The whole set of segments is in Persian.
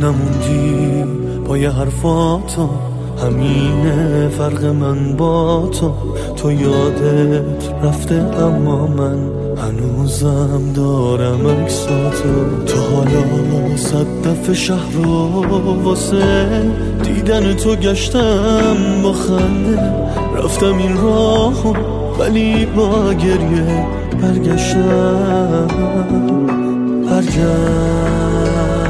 نموندی با یه حرفاتو. همینه فرق من با تو. تو یادت رفته اما من هنوزم دارم اکساتو تو حالا صد دفع شهر رو واسه دیدن تو گشتم با خنده. رفتم این راه ولی با گریه برگشتم. برگشت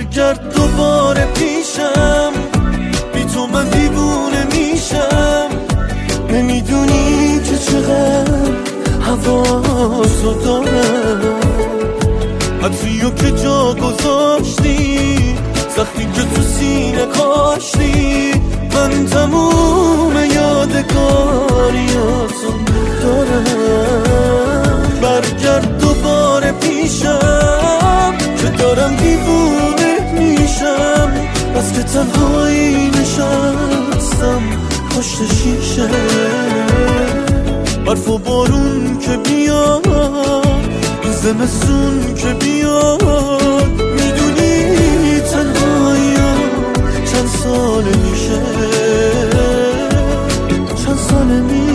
برگرد دوباره پیشم. بی تو من دیوونه میشم. نمی‌دونی که چقدر هوا تو دارم عطریو که جا گذاشتی زخمی که تو سینه کاشتی. من تموم یادگاریاتو دارم. برگرد دوباره پیشم که دارم دیوونه میشم. بس که تنهایی نشستم پشت شیشه. برف و بارون که بیاد زمستون که بیاد. می‌دونی تنهایی چند سال میشه. چند سال میشه.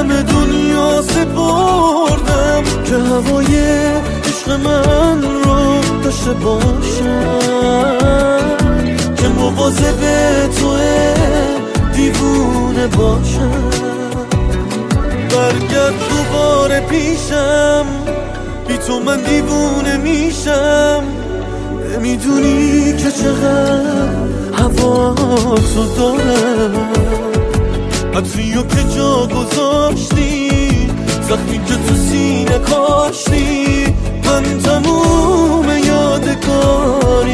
همه دنیا سپردم که هوای عشق من رو داشته باشم. که مواظب توه دیوونه باشم. برگرد دوباره پیشم بی تو من دیوونه میشم. نمی‌دونی که چقدر هوا تو دارم عطریو که جا گذاشتی زخمی که تو سینه کاشتی من تموم یادگاریاتو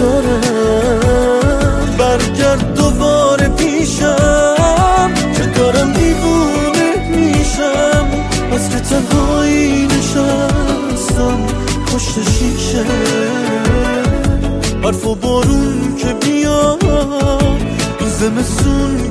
دارم. برگرد دوباره پیشم که دارم دیوونه میشم. بس که تنهایی نشستم پشت شیشه. برف و بارون که بیاد زمستون